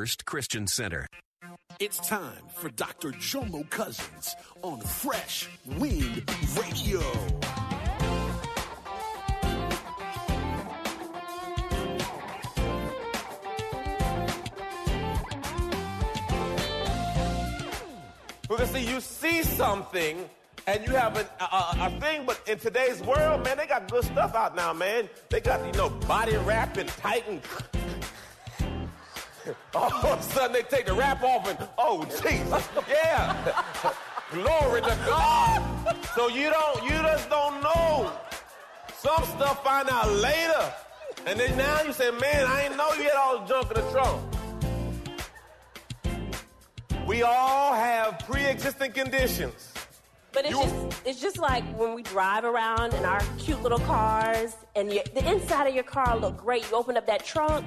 First Christian Center. It's time for Dr. Jomo Cousins on Fresh Wind Radio. Because see, you see something and you have a, a, a, thing, but in today's world, man, they got good stuff out now, man. They got, you know, body wrap and tighten. All of a sudden, they take the wrap off and, oh, Jesus, yeah. Glory to God. So you don't, you just don't know. Some stuff find out later. And then now you say, man, I didn't know you had all the junk in the trunk. We all have pre-existing conditions. But it's You- just it's just like when we drive around in our cute little cars, and you, the inside of your car look great. You open up that trunk,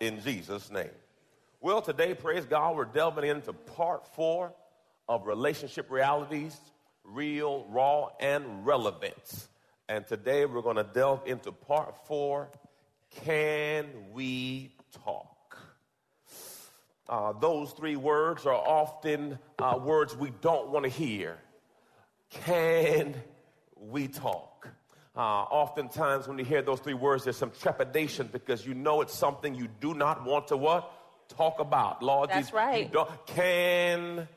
In Jesus' name. Well, today, praise God, we're delving into part four of relationship realities, real, raw, and relevant. And today we're going to delve into part four Can we talk? Uh, those three words are often uh, words we don't want to hear. Can we talk? Uh, oftentimes, when you hear those three words, there's some trepidation because you know it's something you do not want to what talk about. Lord, That's you right. can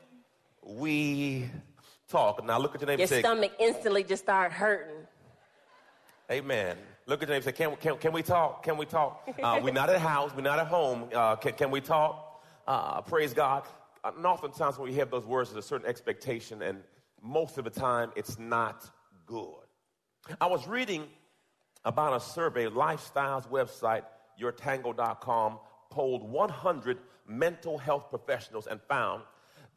we talk? Now, look at your neighbor your say, stomach instantly just start hurting. Amen. Look at your and say, can, can, can we talk? Can we talk? Uh, we're not at house. We're not at home. Uh, can, can we talk? Uh, praise God. And oftentimes when we have those words, there's a certain expectation, and most of the time it's not good. I was reading about a survey, Lifestyles website, yourtango.com, polled 100 mental health professionals and found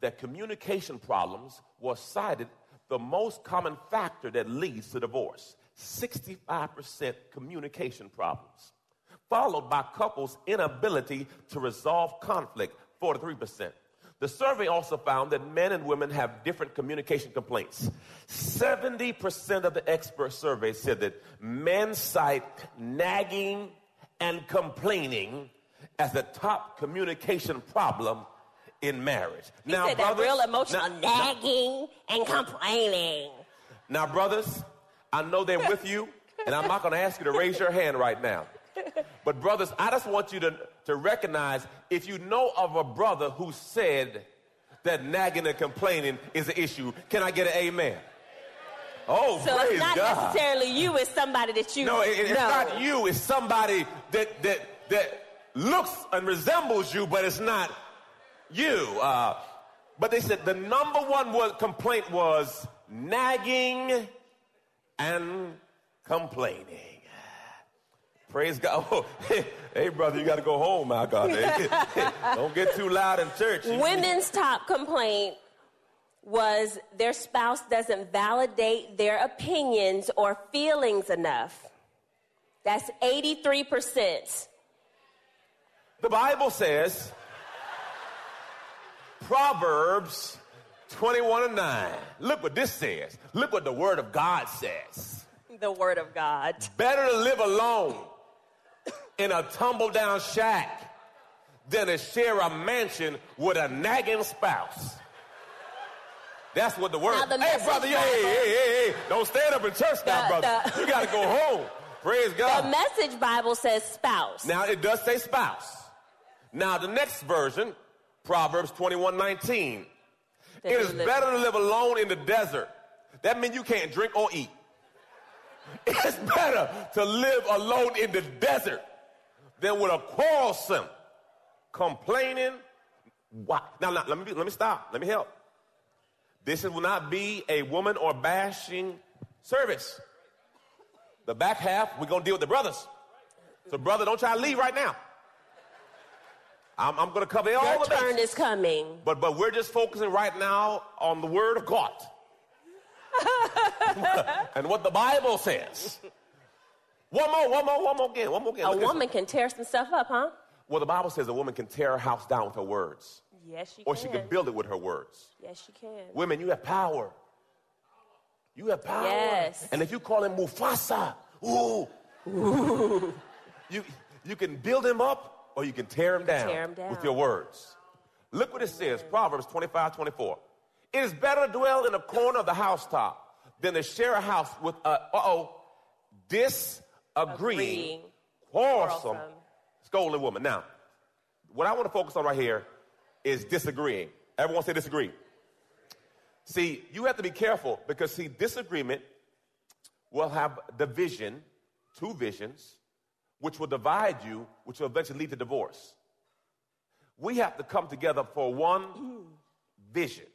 that communication problems were cited the most common factor that leads to divorce 65% communication problems, followed by couples' inability to resolve conflict 43%. The survey also found that men and women have different communication complaints. 70% of the expert surveyed said that men cite nagging and complaining as the top communication problem in marriage. He said that real emotional now- nagging and complaining. now, brothers, I know they're with you, and I'm not going to ask you to raise your hand right now. But, brothers, I just want you to, to recognize if you know of a brother who said that nagging and complaining is an issue, can I get an amen? Oh, So it's not God. necessarily you; it's somebody that you No, it- it's know. not you. It's somebody that that that looks and resembles you, but it's not you. Uh, but they said the number one was, complaint was nagging and complaining. Praise God. Oh, hey, brother, you got to go home, my God. Don't get too loud in church. Women's top complaint was their spouse doesn't validate their opinions or feelings enough. That's 83%. The Bible says, Proverbs 21 and 9. Look what this says. Look what the Word of God says. The word of God. Better to live alone in a tumble down shack than to share a mansion with a nagging spouse. That's what the word. Now, the hey, brother, hey, Bible- hey, hey, hey, don't stand up in church now, brother. the- you got to go home. Praise God. The message Bible says spouse. Now it does say spouse. Now, the next version, Proverbs 21 19. That It live- better to live alone in the desert. That means you can't drink or eat. It's better to live alone in the desert than with a quarrelsome, complaining. Why? Now, now let, me, let me stop. Let me help. This will not be a woman or bashing service. The back half, we're going to deal with the brothers. So, brother, don't try to leave right now. I'm, I'm going to cover all Your the turn bases. is coming. But but we're just focusing right now on the word of God. and what the Bible says. One more, one more, one more again, one more again. A woman can tear some stuff up, huh? Well, the Bible says a woman can tear a house down with her words. Yes, she Or can. Or she can build it with her words. Yes, she can. Women, you have power. You have power. Yes. And if you call him Mufasa, ooh, ooh. you, you can build him up or you can tear him down, Tear him down. with your words. Look what it says Proverbs 25 24. It is better to dwell in a corner of the housetop than to share a house with a, uh oh, disagreeing, Agreeing, quarrelsome, scolding woman. Now, what I want to focus on right here is disagreeing. Everyone say disagree. See, you have to be careful because, see, disagreement will have division, two visions, which will divide you, which will eventually lead to divorce. We have to come together for one vision.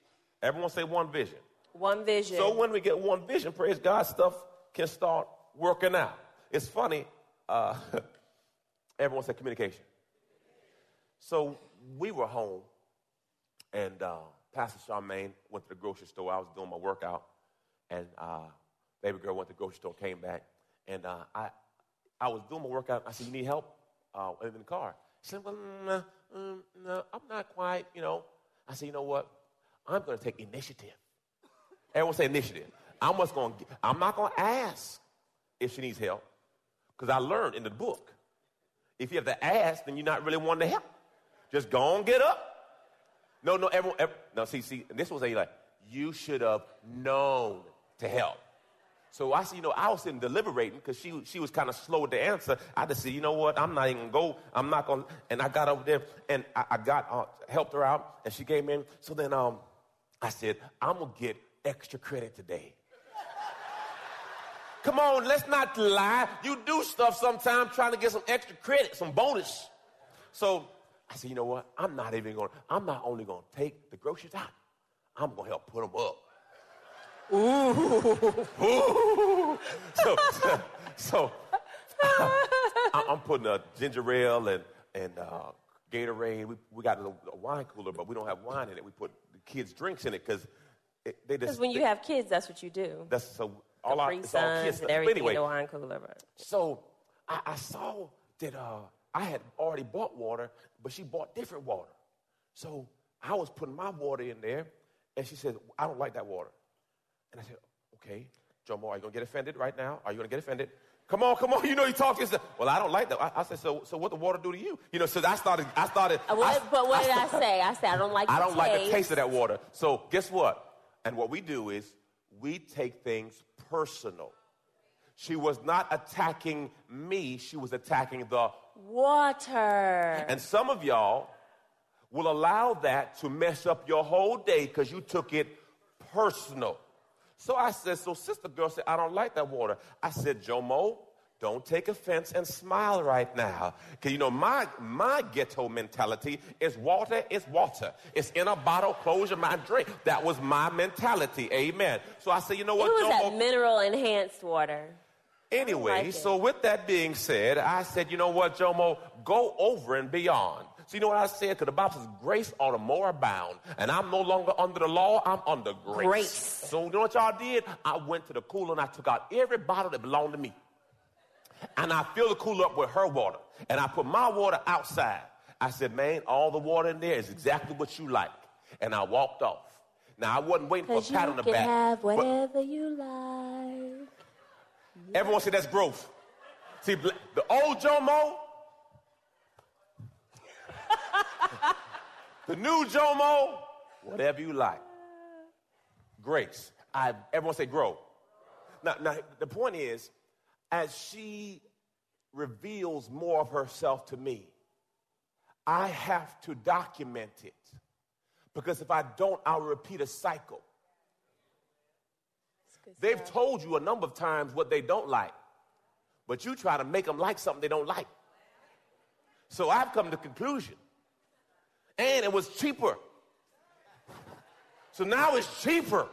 Everyone say one vision. One vision. So when we get one vision, praise God, stuff can start working out. It's funny. Uh, everyone said communication. So we were home, and uh, Pastor Charmaine went to the grocery store. I was doing my workout, and uh, baby girl went to the grocery store, came back, and uh, I, I was doing my workout. I said, "You need help?" Uh, in the car. She said, "Well, mm, mm, no, I'm not quite." You know. I said, "You know what? I'm going to take initiative." Everyone say initiative. I'm what's going. I'm not going to ask if she needs help because I learned in the book. If you have to ask, then you're not really wanting to help. Just go on, get up. No, no, everyone. ev no, see, see, this was a like you should have known to help. So I said, you know, I was sitting deliberating because she she was kind of slow to answer. I just said, you know what, I'm not even gonna go. I'm not gonna. And I got over there and I, I got uh, helped her out, and she came in. So then um, I said, I'm gonna get extra credit today. Come on, let's not lie. You do stuff sometimes trying to get some extra credit, some bonus. So I said, you know what? I'm not even going to, I'm not only going to take the groceries out, I'm going to help put them up. Ooh. Ooh. So, so, so I- I'm putting a ginger ale and, and uh, Gatorade. We, we got a, little- a wine cooler, but we don't have wine in it. We put the kids' drinks in it because they just. Because when you they- have kids, that's what you do. That's so all our, it's all kids. everything Anyway, wine cooler. But so I, I saw that uh, I had already bought water, but she bought different water. So I was putting my water in there, and she said, I don't like that water. And I said, okay, Jomo, are you going to get offended right now? Are you going to get offended? Come on, come on. You know you talk. Said, well, I don't like that. I, I said, so, so what the water do to you? You know, so I started, I started. Uh, what, I- but what did I started- say? I said I don't like. I the don't like the taste. taste of that water. So guess what? And what we do is we take things personal. She was not attacking me, she was attacking the. Water. And some of y'all will allow that to mess up your whole day because you took it personal. So I said, so sister girl said, I don't like that water. I said, Jomo, don't take offense and smile right now. Because you know, my my ghetto mentality is water is water. It's in a bottle, close your mind, drink. That was my mentality. Amen. So I said, you know what? it was Jomo? that mineral enhanced water. Anyway, like so with that being said, I said, you know what, Jomo, go over and beyond. So you know what I said? Because the Bible says grace ought to more abound. And I'm no longer under the law, I'm under grace. Grace. So you know what y'all did? I went to the cooler and I took out every bottle that belonged to me. And I fill the cooler up with her water. And I put my water outside. I said, man, all the water in there is exactly what you like. And I walked off. Now I wasn't waiting for a pat on the back. you can have whatever you like. Everyone said that's growth. See, the old Jomo, the new Jomo, whatever you like. Grace. I, everyone say grow. Now, now, the point is, as she reveals more of herself to me, I have to document it. Because if I don't, I'll repeat a cycle. They've told you a number of times what they don't like, but you try to make them like something they don't like. So I've come to the conclusion. And it was cheaper. So now it's cheaper.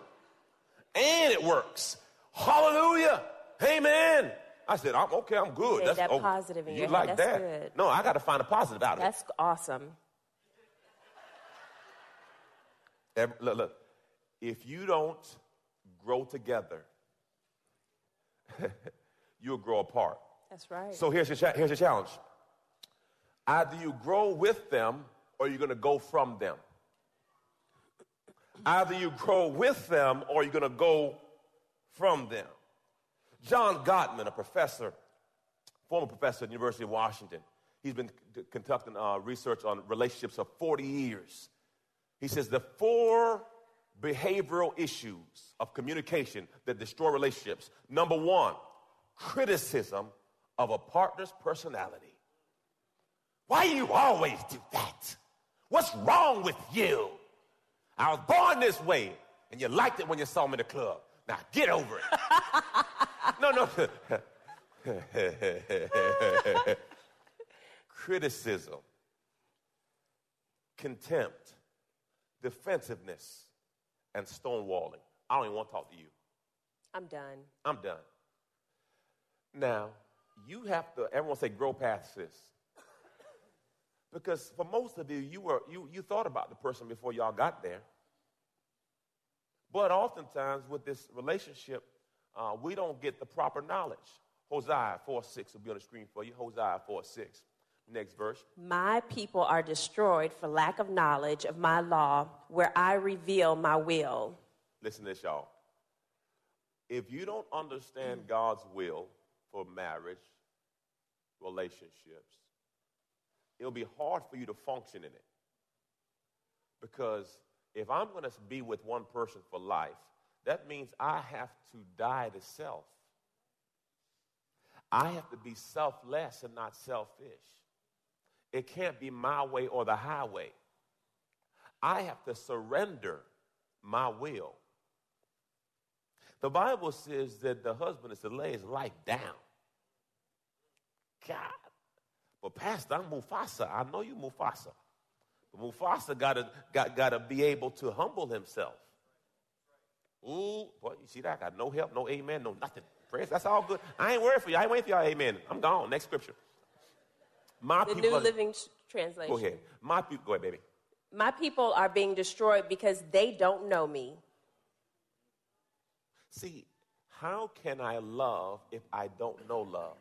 And it works. Hallelujah. Amen. I said, I'm okay, I'm good. That's that oh, positive you like head. That? Good. No, I got to find a positive out of That's it. That's awesome. Look, look, if you don't grow together, you'll grow apart. That's right. So here's your, here's your challenge. Either you grow with them or you're going to go from them. Either you grow with them or you're going to go from them. John Gottman, a professor, former professor at the University of Washington, he's been conducting uh, research on relationships for 40 years. He says the four behavioral issues of communication that destroy relationships. Number one, criticism of a partner's personality. Why do you always do that? What's wrong with you? I was born this way, and you liked it when you saw me in the club. Now get over it. no, no. Criticism, contempt, defensiveness, and stonewalling. I don't even want to talk to you. I'm done. I'm done. Now, you have to, everyone say, grow past this. Because for most of you, you, were, you, you thought about the person before y'all got there. But oftentimes with this relationship, uh, we don't get the proper knowledge. Hosea 4 6 will be on the screen for you. Hosea 4 6. Next verse. My people are destroyed for lack of knowledge of my law, where I reveal my will. Listen to this, y'all. If you don't understand God's will for marriage, relationships, it'll be hard for you to function in it. Because if I'm going to be with one person for life, that means I have to die to self. I have to be selfless and not selfish. It can't be my way or the highway. I have to surrender my will. The Bible says that the husband is to lay his life down. God. But Pastor, I'm Mufasa. I know you Mufasa. But Mufasa gotta, got, gotta be able to humble himself. Ooh, boy, you see that? I got no help, no amen, no nothing. Praise, that's all good. I ain't worried for you. I ain't waiting for y'all amen. I'm gone. Next scripture. My the people New are, Living Translation. Go ahead. My people, go ahead, baby. My people are being destroyed because they don't know me. See, how can I love if I don't know love?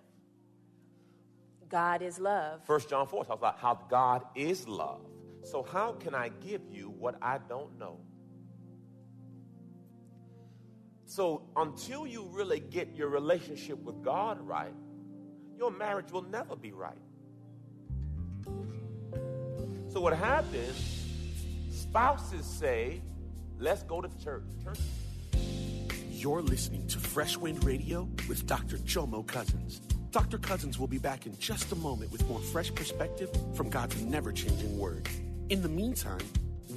God is love. First John 4 talks about how God is love. So how can I give you what I don't know? So until you really get your relationship with God right, your marriage will never be right. So what happens, spouses say, let's go to church. Church. You're listening to Fresh Wind Radio with Dr. Jomo Cousins. Dr. Cousins will be back in just a moment with more fresh perspective from God's never changing word. In the meantime,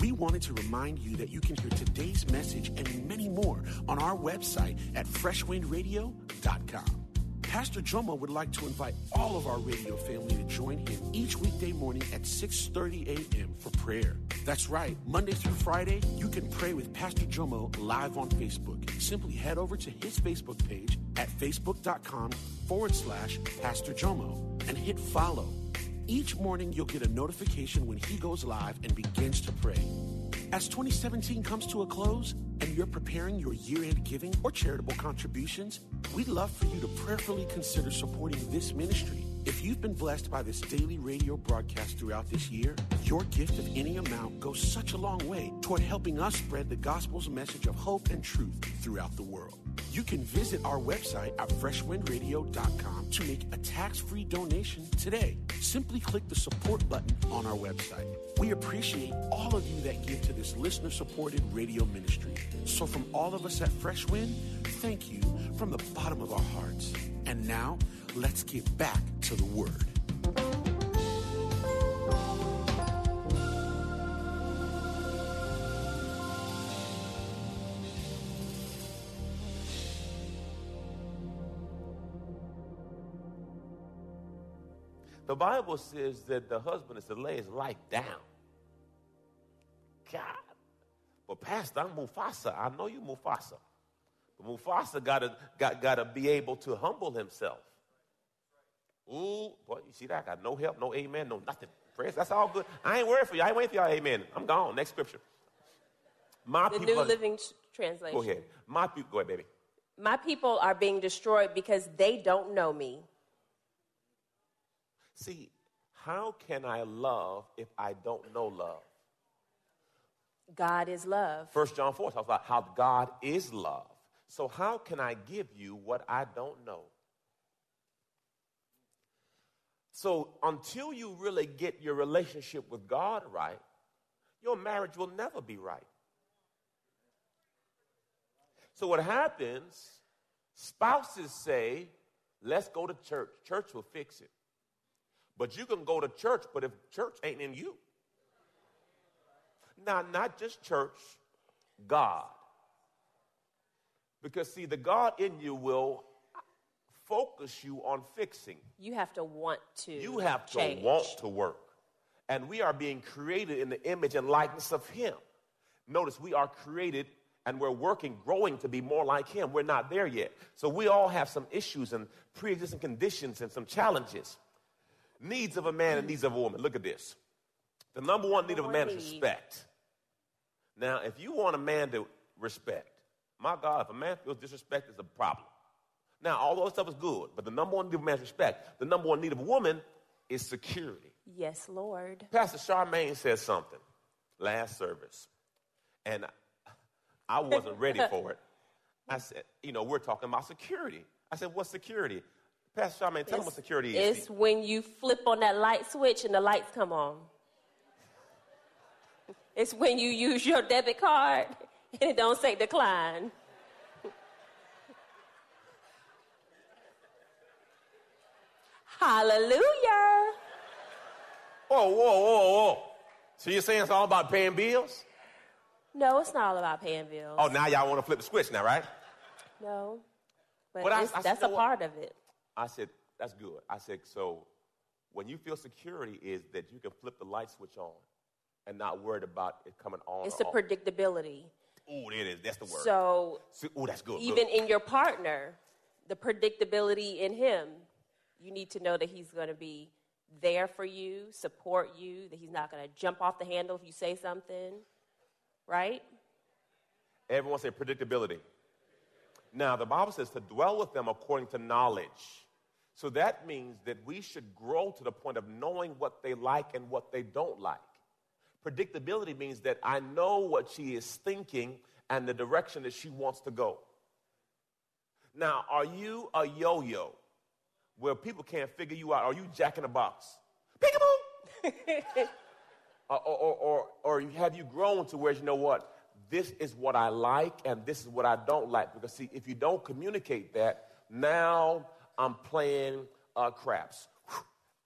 we wanted to remind you that you can hear today's message and many more on our website at freshwindradio.com. Pastor Jomo would like to invite all of our radio family to join him each weekday morning at 6:30 a.m. for prayer. That's right. Monday through Friday, you can pray with Pastor Jomo live on Facebook. Simply head over to his Facebook page at facebook.com forward slash Pastor Jomo and hit follow. Each morning, you'll get a notification when he goes live and begins to pray. As 2017 comes to a close and you're preparing your year end giving or charitable contributions, we'd love for you to prayerfully consider supporting this ministry. If you've been blessed by this daily radio broadcast throughout this year, your gift of any amount goes such a long way toward helping us spread the gospel's message of hope and truth throughout the world. You can visit our website at freshwindradio.com to make a tax free donation today. Simply click the support button on our website. We appreciate all of you that give to this listener supported radio ministry. So, from all of us at Fresh Wind, thank you from the bottom of our hearts. And now, let's get back to the Word. The Bible says that the husband is to lay his life down. God. But Pastor, I'm Mufasa. I know you Mufasa. But Mufasa gotta got gotta be able to humble himself. Ooh, boy, you see that? I got no help, no amen, no nothing. Praise, that's all good. I ain't worried for you. I ain't waiting for y'all, amen. I'm gone. Next scripture. My people the New Living Translation. Go ahead. My people, go ahead, baby. My people are being destroyed because they don't know me. See, how can I love if I don't know love? God is love. First John 4 talks about how God is love. So how can I give you what I don't know? So until you really get your relationship with God right, your marriage will never be right. So what happens, spouses say, let's go to church. Church will fix it. But you can go to church, but if church ain't in you. Now, not just church, God. Because see, the God in you will focus you on fixing. You have to want to. You have change. to want to work. And we are being created in the image and likeness of Him. Notice we are created and we're working, growing to be more like Him. We're not there yet. So we all have some issues and pre existing conditions and some challenges. Needs of a man and needs of a woman. Look at this. The number one need of a man is respect. Now, if you want a man to respect, my God, if a man feels disrespect, is a problem. Now, all those stuff is good, but the number one need of a man's respect, the number one need of a woman is security. Yes, Lord. Pastor Charmaine said something last service, and I wasn't ready for it. I said, you know, we're talking about security. I said, what's security? Pastor Charmaine, tell it's, them what security is. It's when you flip on that light switch and the lights come on. It's when you use your debit card and it don't say decline. Hallelujah. Whoa, whoa, whoa, whoa. So you're saying it's all about paying bills? No, it's not all about paying bills. Oh, now y'all want to flip the switch now, right? No. But, but I, I that's a part of it. I said, that's good. I said, so when you feel security is that you can flip the light switch on and not worried about it coming on. It's the off. predictability. Oh, there it is. That's the word. So, oh, that's good. Even good. in your partner, the predictability in him, you need to know that he's going to be there for you, support you, that he's not going to jump off the handle if you say something, right? Everyone say predictability. Now, the Bible says to dwell with them according to knowledge. So that means that we should grow to the point of knowing what they like and what they don't like. Predictability means that I know what she is thinking and the direction that she wants to go. Now, are you a yo yo where people can't figure you out? Are you Jack in the Box? Peekaboo! or, or, or, or have you grown to where you know what? This is what I like and this is what I don't like. Because, see, if you don't communicate that, now I'm playing uh, craps.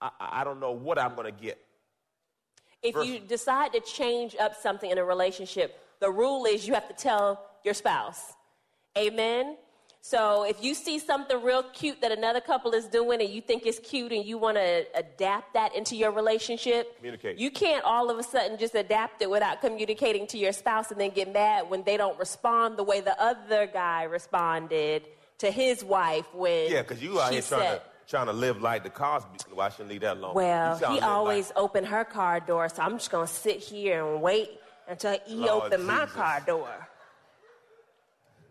I, I don't know what I'm going to get. If you decide to change up something in a relationship, the rule is you have to tell your spouse. Amen? So if you see something real cute that another couple is doing and you think it's cute and you want to adapt that into your relationship, Communicate. you can't all of a sudden just adapt it without communicating to your spouse and then get mad when they don't respond the way the other guy responded to his wife when yeah, because you out here trying to trying to live like the Cosby. Why shouldn't leave that alone? Well, he always like... opened her car door, so I'm just gonna sit here and wait until he Lord opened Jesus. my car door.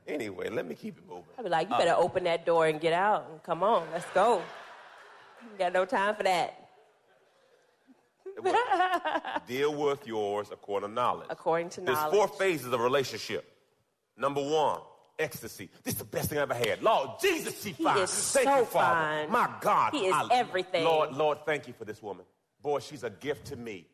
Anyway, let me keep it moving. I'd be like, you better uh, open that door and get out. And come on, let's go. got no time for that. Deal with yours according to knowledge. According to knowledge. There's four phases of relationship. Number one, ecstasy. This is the best thing I ever had. Lord Jesus, she fine. He is thank so you, Father. fine. My God. He is I, everything. Lord, Lord, thank you for this woman. Boy, she's a gift to me.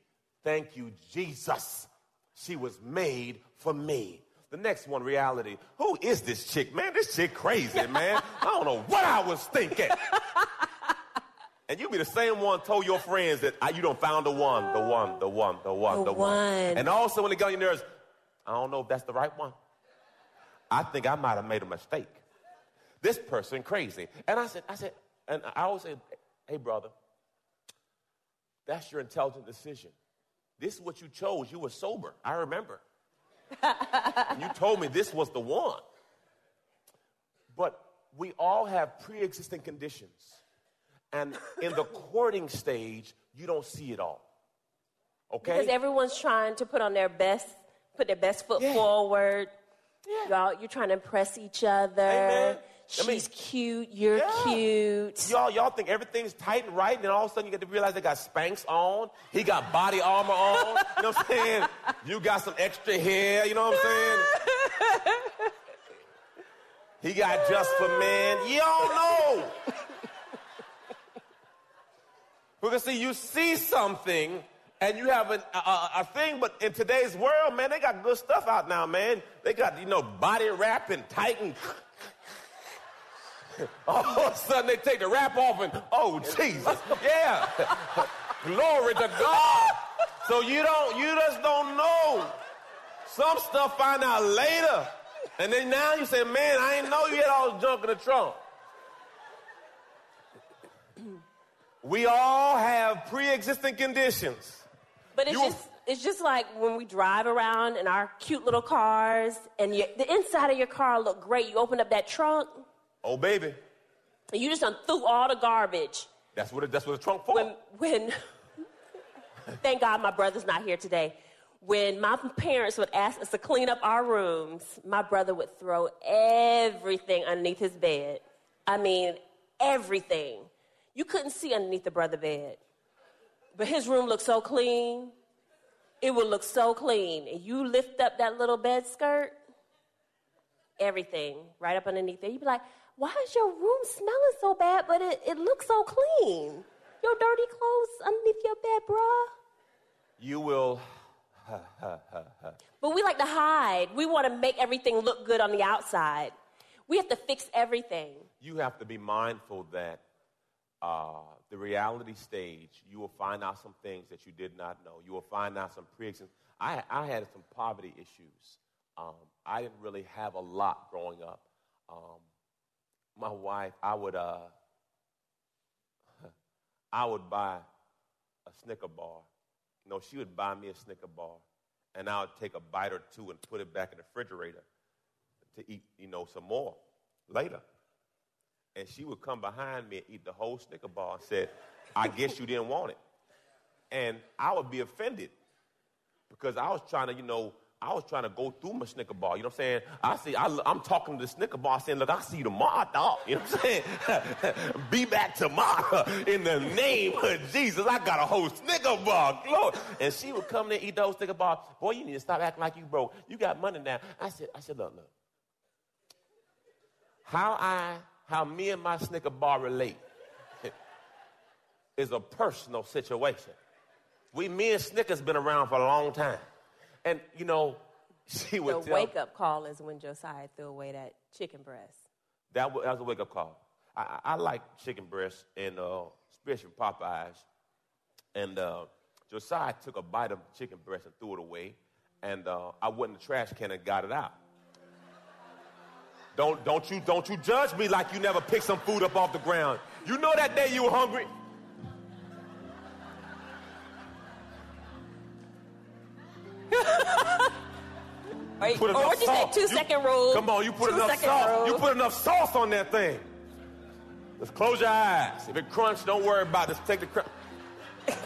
Thank you, Jesus. She was made for me. The next one, reality. Who is this chick, man? This chick crazy, man. I don't know what I was thinking. and you be the same one told your friends that ah, you don't found the one, the one, the one, the one, the, the one. one. And also when they got on your nerves, I don't know if that's the right one. I think I might have made a mistake. This person crazy. And I said, I said, and I always say, hey, brother, That's your intelligent decision. This is what you chose. You were sober. I remember. and you told me this was the one. But we all have pre existing conditions. And in the courting stage, you don't see it all. Okay? Because everyone's trying to put on their best, put their best foot yeah. forward. Yeah. Y'all, you're trying to impress each other. Amen. She's I mean, cute. You're yeah. cute. Y'all, y'all think everything's tight and right, and then all of a sudden you get to realize they got Spanx on. He got body armor on. You know what I'm saying? You got some extra hair. You know what I'm saying? he got just for men. Y'all know. because see, you see something and you have a, a, a, thing, but in today's world, man, they got good stuff out now, man. They got, you know, body wrap and tighten. All of a sudden they take the wrap off and, oh, Jesus. Yeah. Glory to God. So you don't, you just don't know. Some stuff find out later. And then now you say, man, I didn't know you had all the junk in the trunk. We all have pre-existing conditions. But it's you just it's just like when we drive around in our cute little cars and you, the inside of your car look great. You open up that trunk Oh, baby. And you just done threw all the garbage. That's what, it, that's what the trunk for. When, when thank God my brother's not here today. When my parents would ask us to clean up our rooms, my brother would throw everything underneath his bed. I mean, everything. You couldn't see underneath the brother bed. But his room looked so clean. It would look so clean. And you lift up that little bed skirt, everything right up underneath there. You'd be like, why is your room smelling so bad, but it, it looks so clean? Your dirty clothes underneath your bed, bruh. You will. but we like to hide. We want to make everything look good on the outside. We have to fix everything. You have to be mindful that uh, the reality stage, you will find out some things that you did not know. You will find out some pre. I, I had some poverty issues. Um, I didn't really have a lot growing up. Um, my wife, I would, uh, I would buy a Snicker bar. No, she would buy me a Snicker bar, and I would take a bite or two and put it back in the refrigerator to eat, you know, some more later. And she would come behind me and eat the whole Snicker bar and said, I guess you didn't want it. And I would be offended because I was trying to, you know, I was trying to go through my Snicker bar. You know what I'm saying? I see, I, am talking to the Snicker bar saying, look, I see you tomorrow, dog. You know what I'm saying? Be back tomorrow in the name of Jesus. I got a whole Snicker bar. Lord. And she would come and eat those Snicker bars. Boy, you need to stop acting like you broke. You got money now. I said, I said, look, look. How I, how me and my Snicker bar relate is a personal situation. We, me and Snickers been around for a long time. And, you know, she would the tell. wake up call is when Josiah threw away that chicken breast. That was, that was a wake up call. I, I like chicken breast, and uh, especially Popeyes. And uh, Josiah took a bite of chicken breast and threw it away. And uh, I went in the trash can and got it out. Don't, don't, you, don't you judge me like you never picked some food up off the ground. You know that day you were hungry. put oh, enough or what you say, two you, second rule. Come on, you put enough sauce. Rule. You put enough sauce on that thing. Just close your eyes. If it crunch, don't worry about it. Just take the crunch.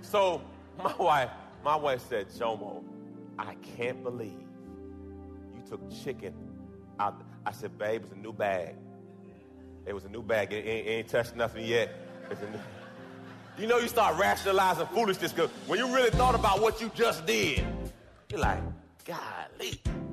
so my wife, my wife said, Jomo, I can't believe took chicken out. I said, babe, it's a new bag. It was a new bag. It ain't, it ain't touched nothing yet. You know, you start rationalizing foolishness because when you really thought about what you just did, you're like, golly.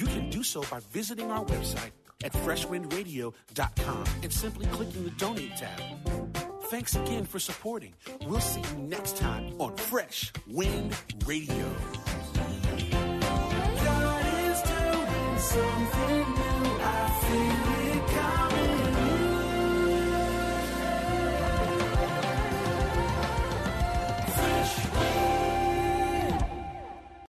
you can do so by visiting our website at freshwindradio.com and simply clicking the donate tab. Thanks again for supporting. We'll see you next time on Fresh Wind Radio. God is doing something new. I feel